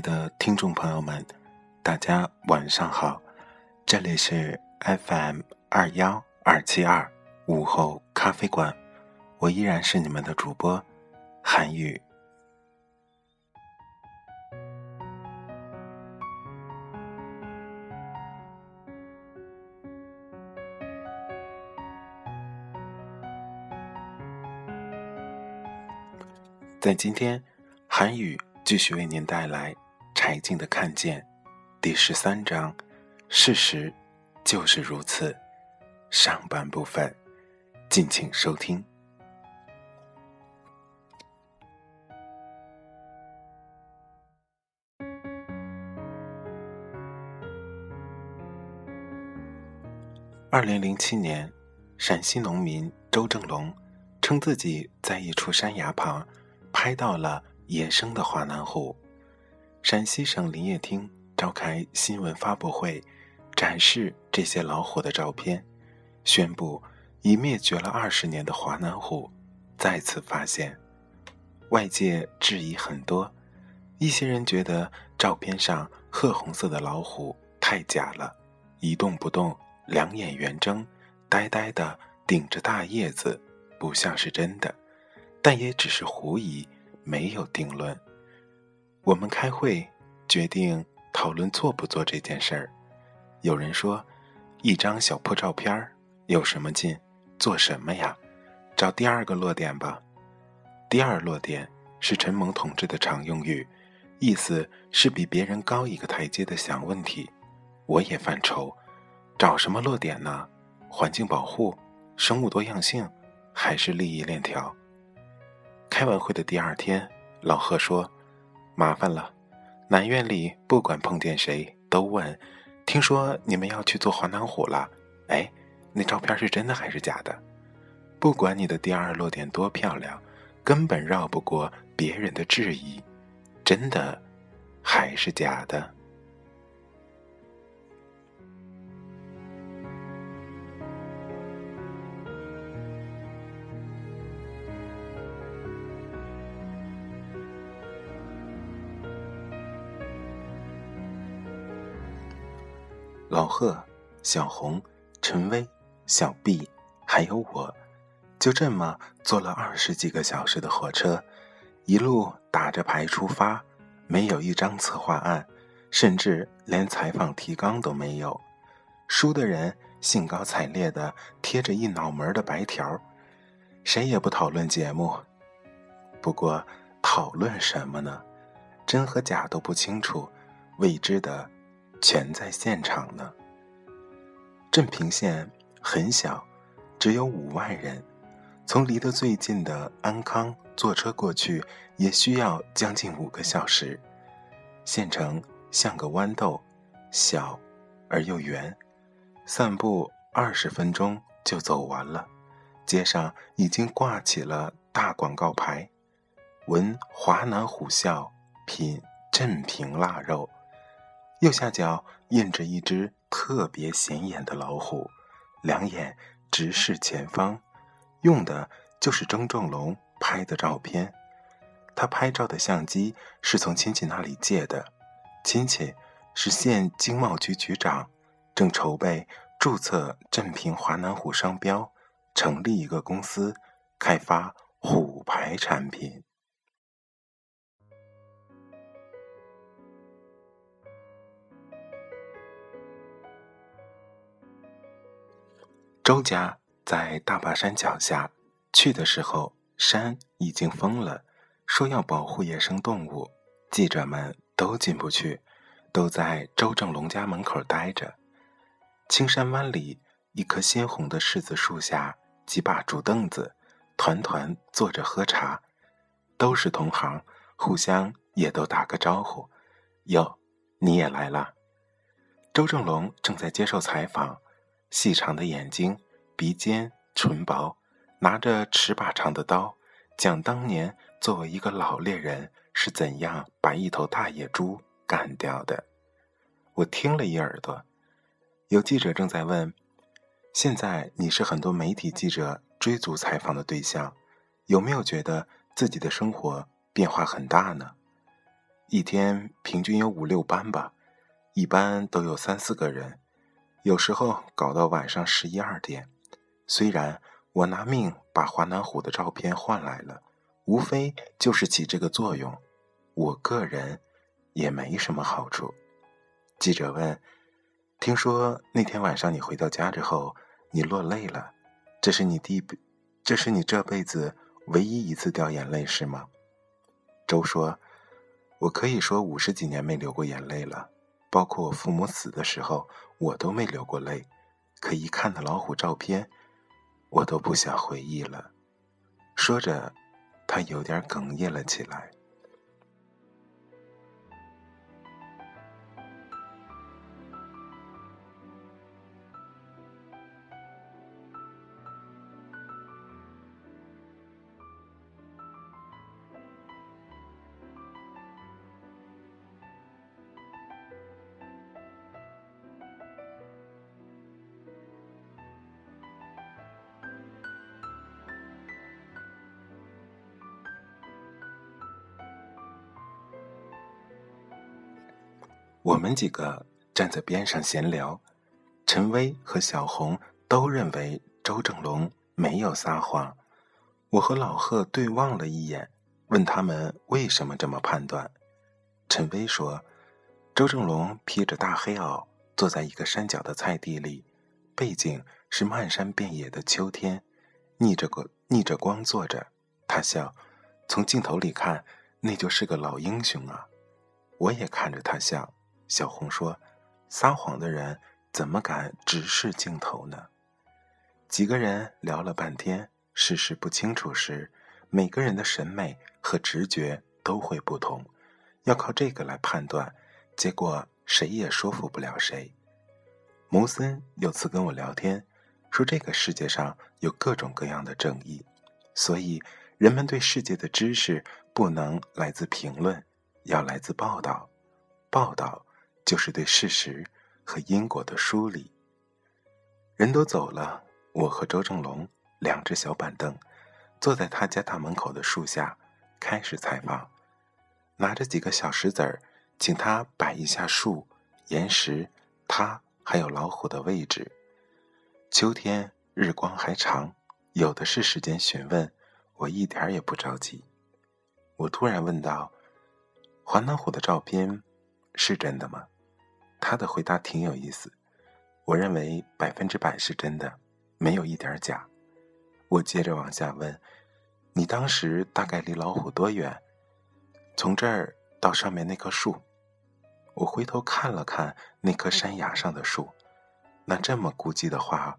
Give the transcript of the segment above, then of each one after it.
的听众朋友们，大家晚上好，这里是 FM 二幺二七二午后咖啡馆，我依然是你们的主播韩语。在今天，韩语。继续为您带来柴静的《看见》第十三章，事实就是如此。上半部分，敬请收听。二零零七年，陕西农民周正龙称自己在一处山崖旁拍到了。野生的华南虎，陕西省林业厅召开新闻发布会，展示这些老虎的照片，宣布已灭绝了二十年的华南虎再次发现。外界质疑很多，一些人觉得照片上褐红色的老虎太假了，一动不动，两眼圆睁，呆呆的顶着大叶子，不像是真的，但也只是狐疑。没有定论。我们开会决定讨论做不做这件事儿。有人说，一张小破照片有什么劲？做什么呀？找第二个落点吧。第二落点是陈蒙同志的常用语，意思是比别人高一个台阶的想问题。我也犯愁，找什么落点呢？环境保护、生物多样性，还是利益链条？开完会的第二天，老贺说：“麻烦了，南院里不管碰见谁都问，听说你们要去做华南虎了？哎，那照片是真的还是假的？不管你的第二落点多漂亮，根本绕不过别人的质疑，真的还是假的？”老贺、小红、陈薇、小毕，还有我，就这么坐了二十几个小时的火车，一路打着牌出发，没有一张策划案，甚至连采访提纲都没有。输的人兴高采烈的贴着一脑门的白条，谁也不讨论节目。不过讨论什么呢？真和假都不清楚，未知的。全在现场呢。镇平县很小，只有五万人，从离得最近的安康坐车过去也需要将近五个小时。县城像个豌豆，小而又圆，散步二十分钟就走完了。街上已经挂起了大广告牌：“闻华南虎啸，品镇平腊肉。”右下角印着一只特别显眼的老虎，两眼直视前方，用的就是周正龙拍的照片。他拍照的相机是从亲戚那里借的，亲戚是县经贸局局长，正筹备注册镇平华南虎商标，成立一个公司，开发虎牌产品。周家在大坝山脚下，去的时候山已经封了，说要保护野生动物，记者们都进不去，都在周正龙家门口待着。青山湾里一棵鲜红的柿子树下，几把竹凳子，团团坐着喝茶，都是同行，互相也都打个招呼。哟，你也来了？周正龙正在接受采访。细长的眼睛，鼻尖唇薄，拿着尺把长的刀，讲当年作为一个老猎人是怎样把一头大野猪干掉的。我听了一耳朵。有记者正在问：现在你是很多媒体记者追逐采访的对象，有没有觉得自己的生活变化很大呢？一天平均有五六班吧，一般都有三四个人。有时候搞到晚上十一二点，虽然我拿命把华南虎的照片换来了，无非就是起这个作用，我个人也没什么好处。记者问：“听说那天晚上你回到家之后，你落泪了，这是你第，这是你这辈子唯一一次掉眼泪是吗？”周说：“我可以说五十几年没流过眼泪了。”包括我父母死的时候，我都没流过泪。可一看到老虎照片，我都不想回忆了。说着，他有点哽咽了起来。我们几个站在边上闲聊，陈威和小红都认为周正龙没有撒谎。我和老贺对望了一眼，问他们为什么这么判断。陈威说：“周正龙披着大黑袄，坐在一个山脚的菜地里，背景是漫山遍野的秋天，逆着光逆着光坐着。他笑，从镜头里看，那就是个老英雄啊。我也看着他笑。”小红说：“撒谎的人怎么敢直视镜头呢？”几个人聊了半天，事实不清楚时，每个人的审美和直觉都会不同，要靠这个来判断，结果谁也说服不了谁。牟森有次跟我聊天，说这个世界上有各种各样的正义，所以人们对世界的知识不能来自评论，要来自报道，报道。就是对事实和因果的梳理。人都走了，我和周正龙两只小板凳，坐在他家大门口的树下，开始采访。拿着几个小石子儿，请他摆一下树、岩石、他还有老虎的位置。秋天日光还长，有的是时间询问，我一点儿也不着急。我突然问道：“华南虎的照片是真的吗？”他的回答挺有意思，我认为百分之百是真的，没有一点假。我接着往下问：“你当时大概离老虎多远？从这儿到上面那棵树？”我回头看了看那棵山崖上的树，那这么估计的话，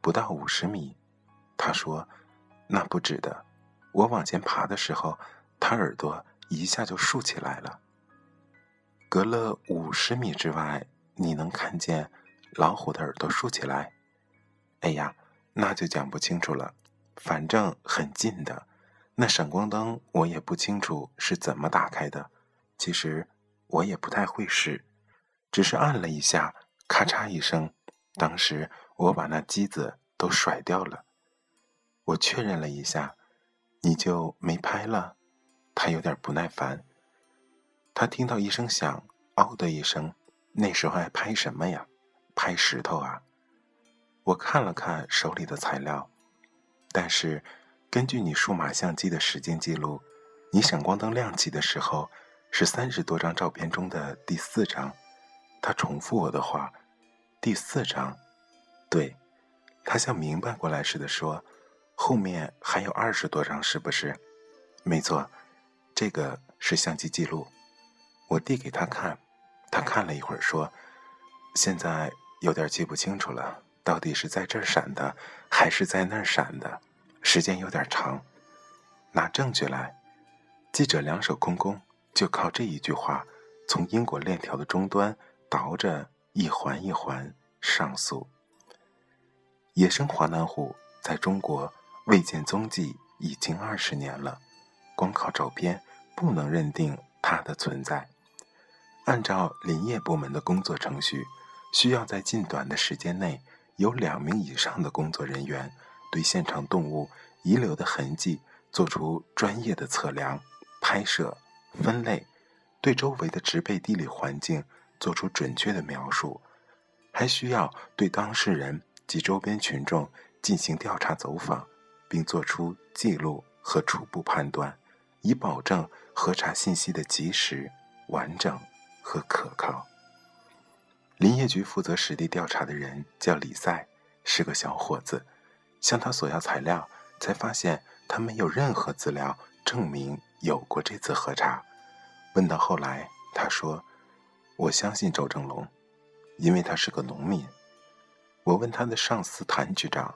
不到五十米。他说：“那不止的，我往前爬的时候，他耳朵一下就竖起来了。”隔了五十米之外，你能看见老虎的耳朵竖起来？哎呀，那就讲不清楚了。反正很近的，那闪光灯我也不清楚是怎么打开的。其实我也不太会试，只是按了一下，咔嚓一声。当时我把那机子都甩掉了。我确认了一下，你就没拍了。他有点不耐烦。他听到一声响，嗷的一声，那时候还拍什么呀？拍石头啊！我看了看手里的材料，但是根据你数码相机的时间记录，你闪光灯亮起的时候是三十多张照片中的第四张。他重复我的话：“第四张。”对，他像明白过来似的说：“后面还有二十多张，是不是？”没错，这个是相机记录。我递给他看，他看了一会儿说：“现在有点记不清楚了，到底是在这儿闪的，还是在那儿闪的？时间有点长。”拿证据来。记者两手空空，就靠这一句话，从因果链条的终端倒着一环一环上诉。野生华南虎在中国未见踪迹已经二十年了，光靠照片不能认定它的存在。按照林业部门的工作程序，需要在近短的时间内，有两名以上的工作人员对现场动物遗留的痕迹做出专业的测量、拍摄、分类，对周围的植被地理环境做出准确的描述，还需要对当事人及周边群众进行调查走访，并作出记录和初步判断，以保证核查信息的及时、完整。和可靠。林业局负责实地调查的人叫李赛，是个小伙子。向他索要材料，才发现他没有任何资料证明有过这次核查。问到后来，他说：“我相信周正龙，因为他是个农民。”我问他的上司谭局长，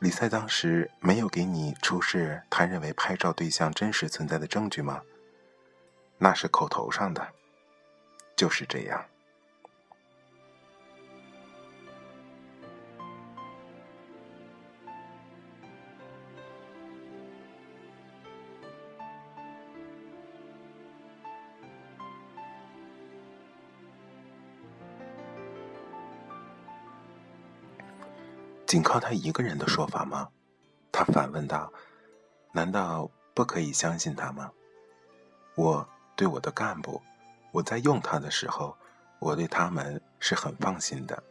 李赛当时没有给你出示他认为拍照对象真实存在的证据吗？那是口头上的。就是这样。仅靠他一个人的说法吗？他反问道：“难道不可以相信他吗？”我对我的干部。我在用它的时候，我对他们是很放心的。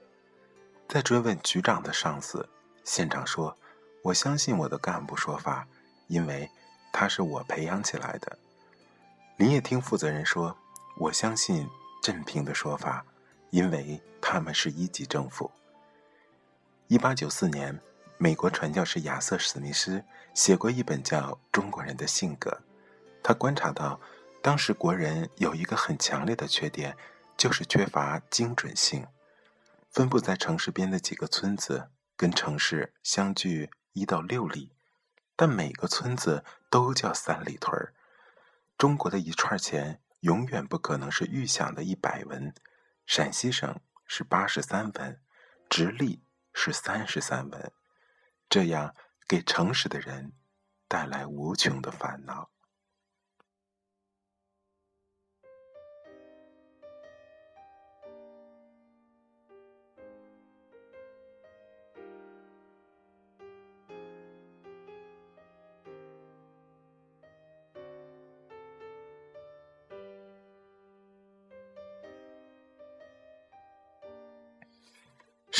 在追问局长的上司，县长说：“我相信我的干部说法，因为他是我培养起来的。”林业厅负责人说：“我相信镇平的说法，因为他们是一级政府。”一八九四年，美国传教士亚瑟·史密斯写过一本叫《中国人的性格》，他观察到。当时国人有一个很强烈的缺点，就是缺乏精准性。分布在城市边的几个村子，跟城市相距一到六里，但每个村子都叫三里屯儿。中国的一串钱永远不可能是预想的一百文，陕西省是八十三文，直隶是三十三文，这样给城市的人带来无穷的烦恼。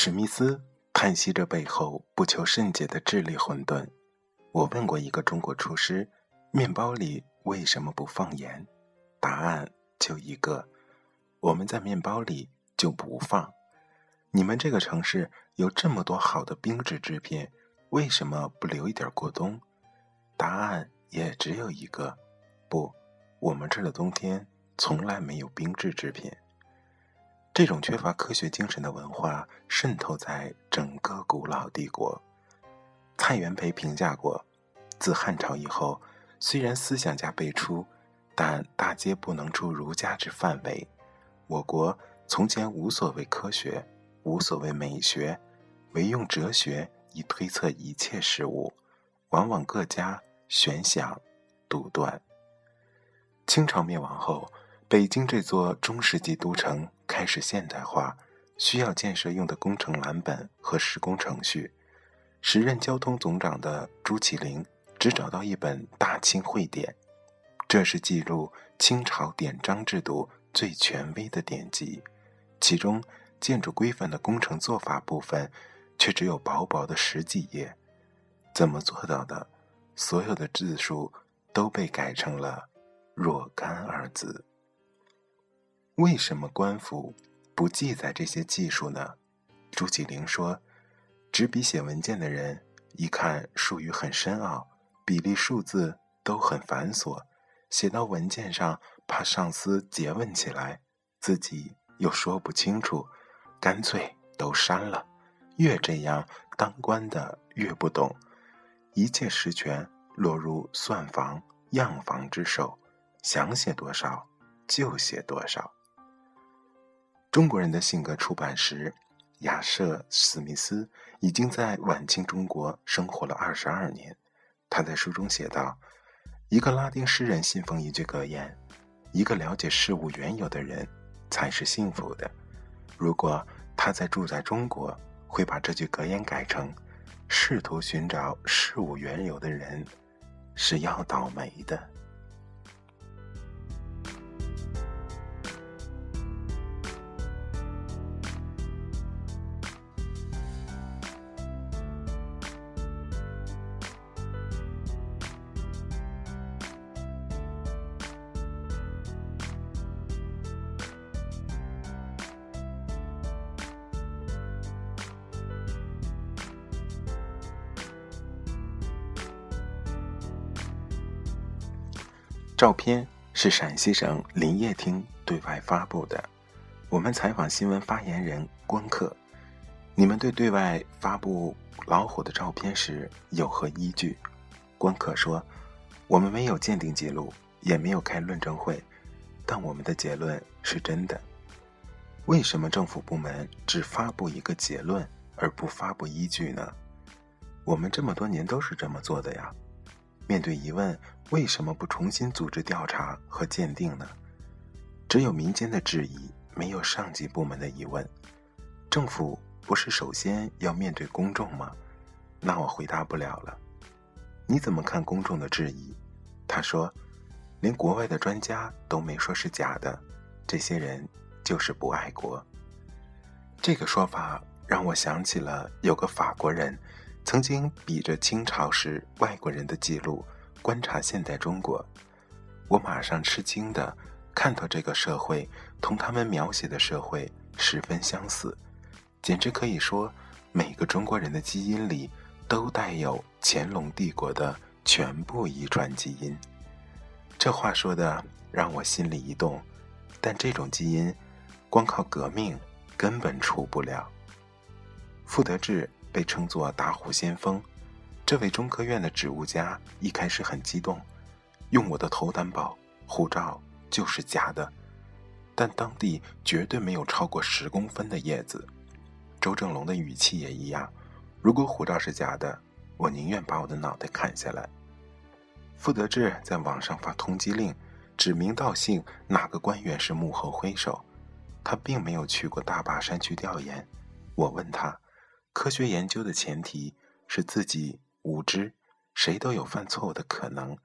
史密斯叹息着背后不求甚解的智力混沌。我问过一个中国厨师：“面包里为什么不放盐？”答案就一个：我们在面包里就不放。你们这个城市有这么多好的冰制制品，为什么不留一点过冬？答案也只有一个：不，我们这儿的冬天从来没有冰制制品。这种缺乏科学精神的文化渗透在整个古老帝国。蔡元培评价过：自汉朝以后，虽然思想家辈出，但大皆不能出儒家之范围。我国从前无所谓科学，无所谓美学，唯用哲学以推测一切事物，往往各家悬想、独断。清朝灭亡后。北京这座中世纪都城开始现代化，需要建设用的工程蓝本和施工程序。时任交通总长的朱启麟只找到一本《大清会典》，这是记录清朝典章制度最权威的典籍，其中建筑规范的工程做法部分，却只有薄薄的十几页。怎么做到的？所有的字数都被改成了“若干”二字。为什么官府不记载这些技术呢？朱启灵说：“执笔写文件的人，一看术语很深奥，比例数字都很繁琐，写到文件上，怕上司诘问起来，自己又说不清楚，干脆都删了。越这样，当官的越不懂。”一切实权落入算房、样房之手，想写多少就写多少。中国人的性格出版时，亚瑟·史密斯已经在晚清中国生活了二十二年。他在书中写道：“一个拉丁诗人信奉一句格言，一个了解事物缘由的人才是幸福的。如果他在住在中国，会把这句格言改成。”试图寻找事物缘由的人，是要倒霉的。照片是陕西省林业厅对外发布的。我们采访新闻发言人关克：“你们对对外发布老虎的照片时有何依据？”关克说：“我们没有鉴定记录，也没有开论证会，但我们的结论是真的。为什么政府部门只发布一个结论而不发布依据呢？我们这么多年都是这么做的呀。”面对疑问，为什么不重新组织调查和鉴定呢？只有民间的质疑，没有上级部门的疑问。政府不是首先要面对公众吗？那我回答不了了。你怎么看公众的质疑？他说，连国外的专家都没说是假的，这些人就是不爱国。这个说法让我想起了有个法国人。曾经比着清朝时外国人的记录观察现代中国，我马上吃惊的看到这个社会同他们描写的社会十分相似，简直可以说每个中国人的基因里都带有乾隆帝国的全部遗传基因。这话说的让我心里一动，但这种基因光靠革命根本出不了。傅德志。被称作打虎先锋，这位中科院的植物家一开始很激动，用我的头担保，护照就是假的，但当地绝对没有超过十公分的叶子。周正龙的语气也一样，如果护照是假的，我宁愿把我的脑袋砍下来。傅德志在网上发通缉令，指名道姓哪个官员是幕后黑手，他并没有去过大巴山区调研。我问他。科学研究的前提是自己无知，谁都有犯错误的可能。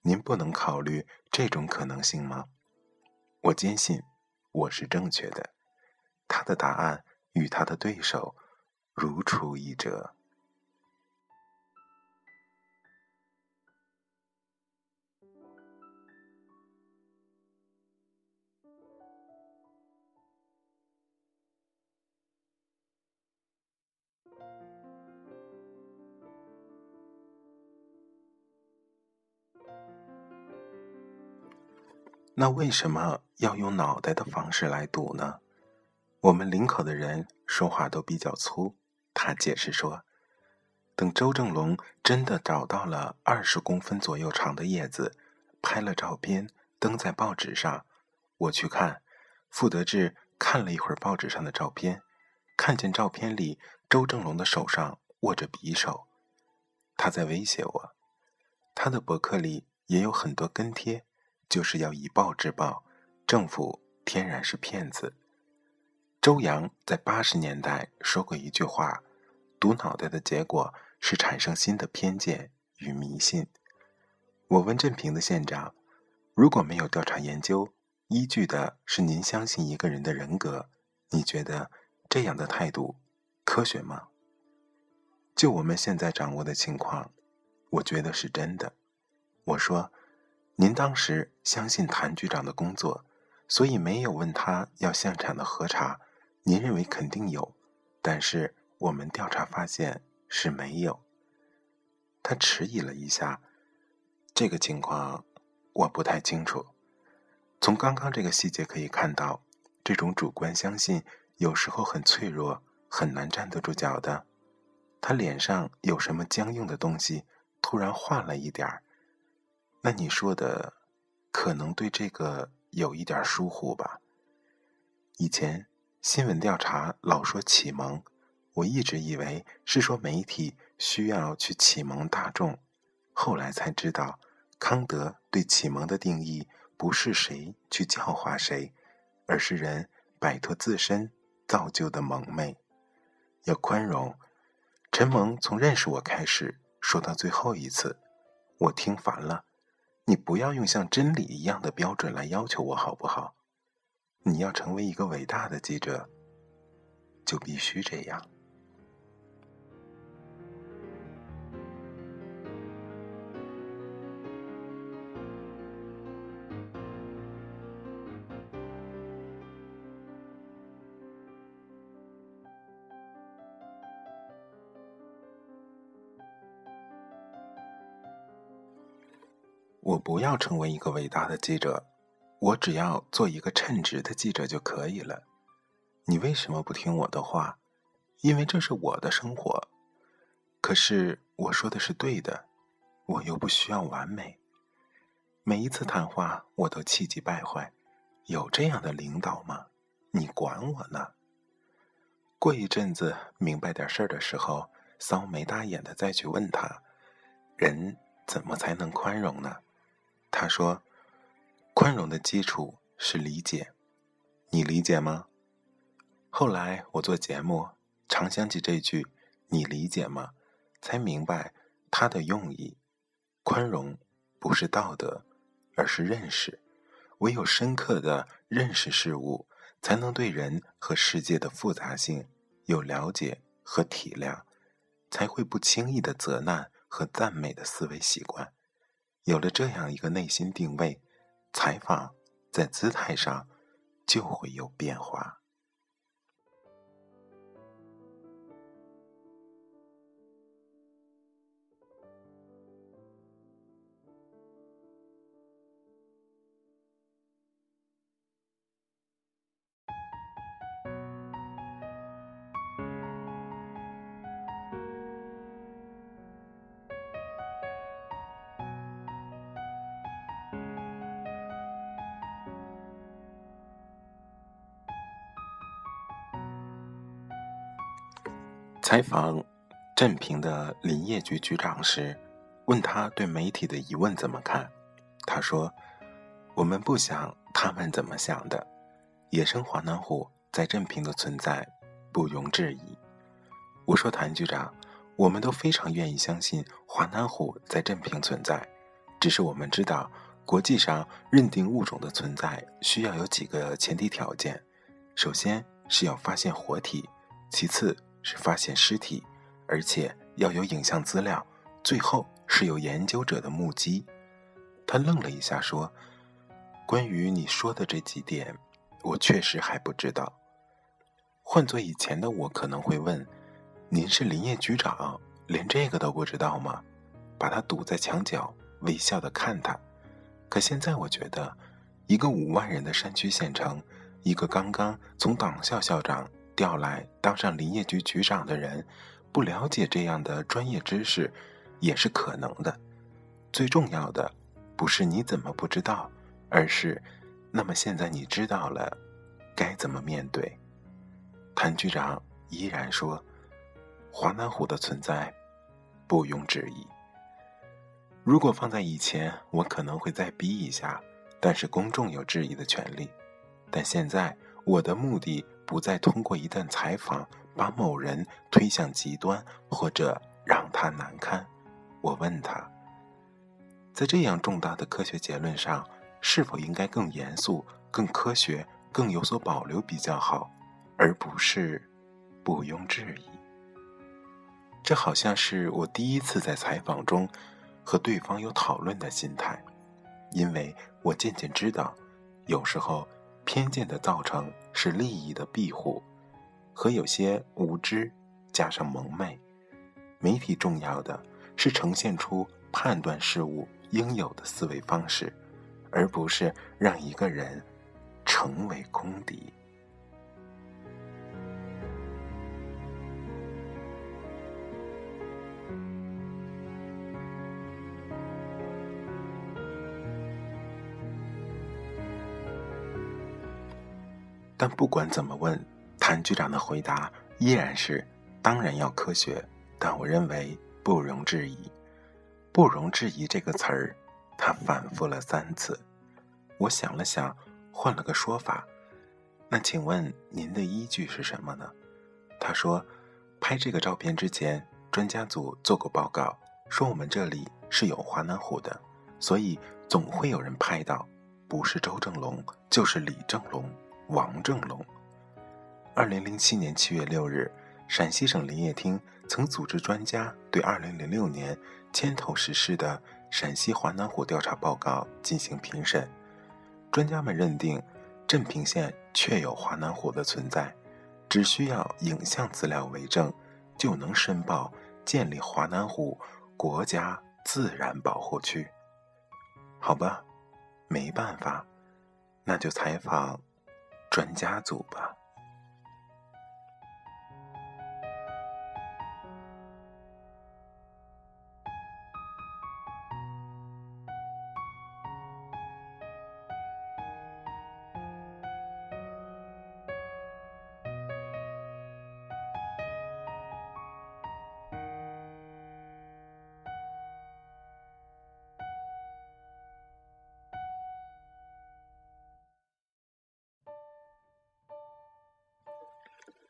您不能考虑这种可能性吗？我坚信我是正确的。他的答案与他的对手如出一辙。那为什么要用脑袋的方式来赌呢？我们林口的人说话都比较粗。他解释说，等周正龙真的找到了二十公分左右长的叶子，拍了照片登在报纸上，我去看，傅德志看了一会儿报纸上的照片，看见照片里周正龙的手上握着匕首，他在威胁我。他的博客里也有很多跟帖。就是要以暴制暴，政府天然是骗子。周扬在八十年代说过一句话：“堵脑袋的结果是产生新的偏见与迷信。”我问镇平的县长：“如果没有调查研究，依据的是您相信一个人的人格，你觉得这样的态度科学吗？就我们现在掌握的情况，我觉得是真的。我说，您当时相信谭局长的工作，所以没有问他要现场的核查，您认为肯定有，但是我们调查发现是没有。他迟疑了一下，这个情况我不太清楚。从刚刚这个细节可以看到，这种主观相信有时候很脆弱，很难站得住脚的。他脸上有什么僵硬的东西，突然化了一点儿。那你说的，可能对这个有一点疏忽吧？以前新闻调查老说启蒙，我一直以为是说媒体需要去启蒙大众，后来才知道，康德对启蒙的定义。不是谁去教化谁，而是人摆脱自身造就的蒙昧，要宽容。陈蒙从认识我开始说到最后一次，我听烦了。你不要用像真理一样的标准来要求我好不好？你要成为一个伟大的记者，就必须这样。我不要成为一个伟大的记者，我只要做一个称职的记者就可以了。你为什么不听我的话？因为这是我的生活。可是我说的是对的，我又不需要完美。每一次谈话我都气急败坏，有这样的领导吗？你管我呢？过一阵子明白点事儿的时候，骚眉搭眼的再去问他，人怎么才能宽容呢？他说：“宽容的基础是理解，你理解吗？”后来我做节目，常想起这句“你理解吗”，才明白他的用意。宽容不是道德，而是认识。唯有深刻的认识事物，才能对人和世界的复杂性有了解和体谅，才会不轻易的责难和赞美的思维习惯。有了这样一个内心定位，采访在姿态上就会有变化。采访镇平的林业局局长时，问他对媒体的疑问怎么看。他说：“我们不想他们怎么想的。野生华南虎在镇平的存在不容置疑。”我说：“谭局长，我们都非常愿意相信华南虎在镇平存在，只是我们知道国际上认定物种的存在需要有几个前提条件：首先是要发现活体，其次。”是发现尸体，而且要有影像资料，最后是有研究者的目击。他愣了一下，说：“关于你说的这几点，我确实还不知道。换做以前的我，可能会问：您是林业局长，连这个都不知道吗？把他堵在墙角，微笑的看他。可现在我觉得，一个五万人的山区县城，一个刚刚从党校校长。”调来当上林业局局长的人，不了解这样的专业知识，也是可能的。最重要的不是你怎么不知道，而是，那么现在你知道了，该怎么面对？谭局长依然说，华南虎的存在不容置疑。如果放在以前，我可能会再逼一下，但是公众有质疑的权利。但现在我的目的。不再通过一段采访把某人推向极端，或者让他难堪。我问他，在这样重大的科学结论上，是否应该更严肃、更科学、更有所保留比较好，而不是毋庸置疑？这好像是我第一次在采访中和对方有讨论的心态，因为我渐渐知道，有时候偏见的造成是利益的庇护，和有些无知加上蒙昧。媒体重要的是呈现出判断事物应有的思维方式，而不是让一个人成为公敌。但不管怎么问，谭局长的回答依然是：当然要科学。但我认为不容置疑，不容置疑这个词儿，他反复了三次。我想了想，换了个说法。那请问您的依据是什么呢？他说，拍这个照片之前，专家组做过报告，说我们这里是有华南虎的，所以总会有人拍到，不是周正龙，就是李正龙、王正龙。二零零七年七月六日。陕西省林业厅曾组织专家对2006年牵头实施的陕西华南虎调查报告进行评审。专家们认定，镇平县确有华南虎的存在，只需要影像资料为证，就能申报建立华南虎国家自然保护区。好吧，没办法，那就采访转家族吧。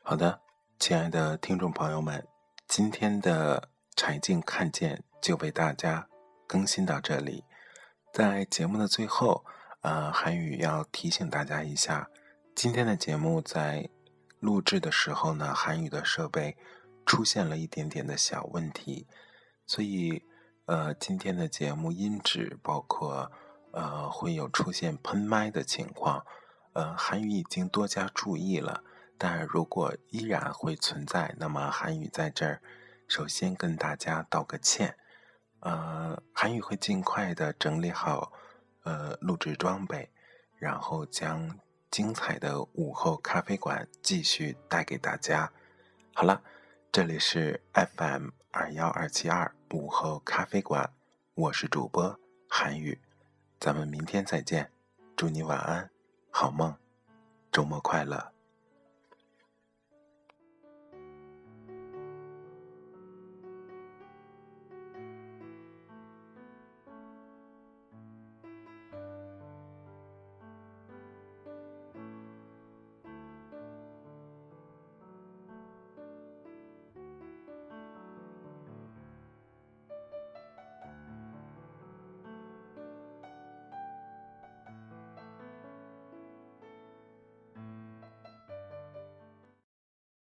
好的，亲爱的听众朋友们，今天的柴静看见就为大家更新到这里。在节目的最后，呃，韩宇要提醒大家一下，今天的节目在录制的时候呢，韩宇的设备出现了一点点的小问题，所以呃，今天的节目音质包括呃会有出现喷麦的情况，呃，韩宇已经多加注意了。但如果依然会存在，那么韩语在这儿首先跟大家道个歉。呃，韩语会尽快的整理好呃录制装备，然后将精彩的午后咖啡馆继续带给大家。好了，这里是 FM 二幺二七二午后咖啡馆，我是主播韩语，咱们明天再见，祝你晚安，好梦，周末快乐。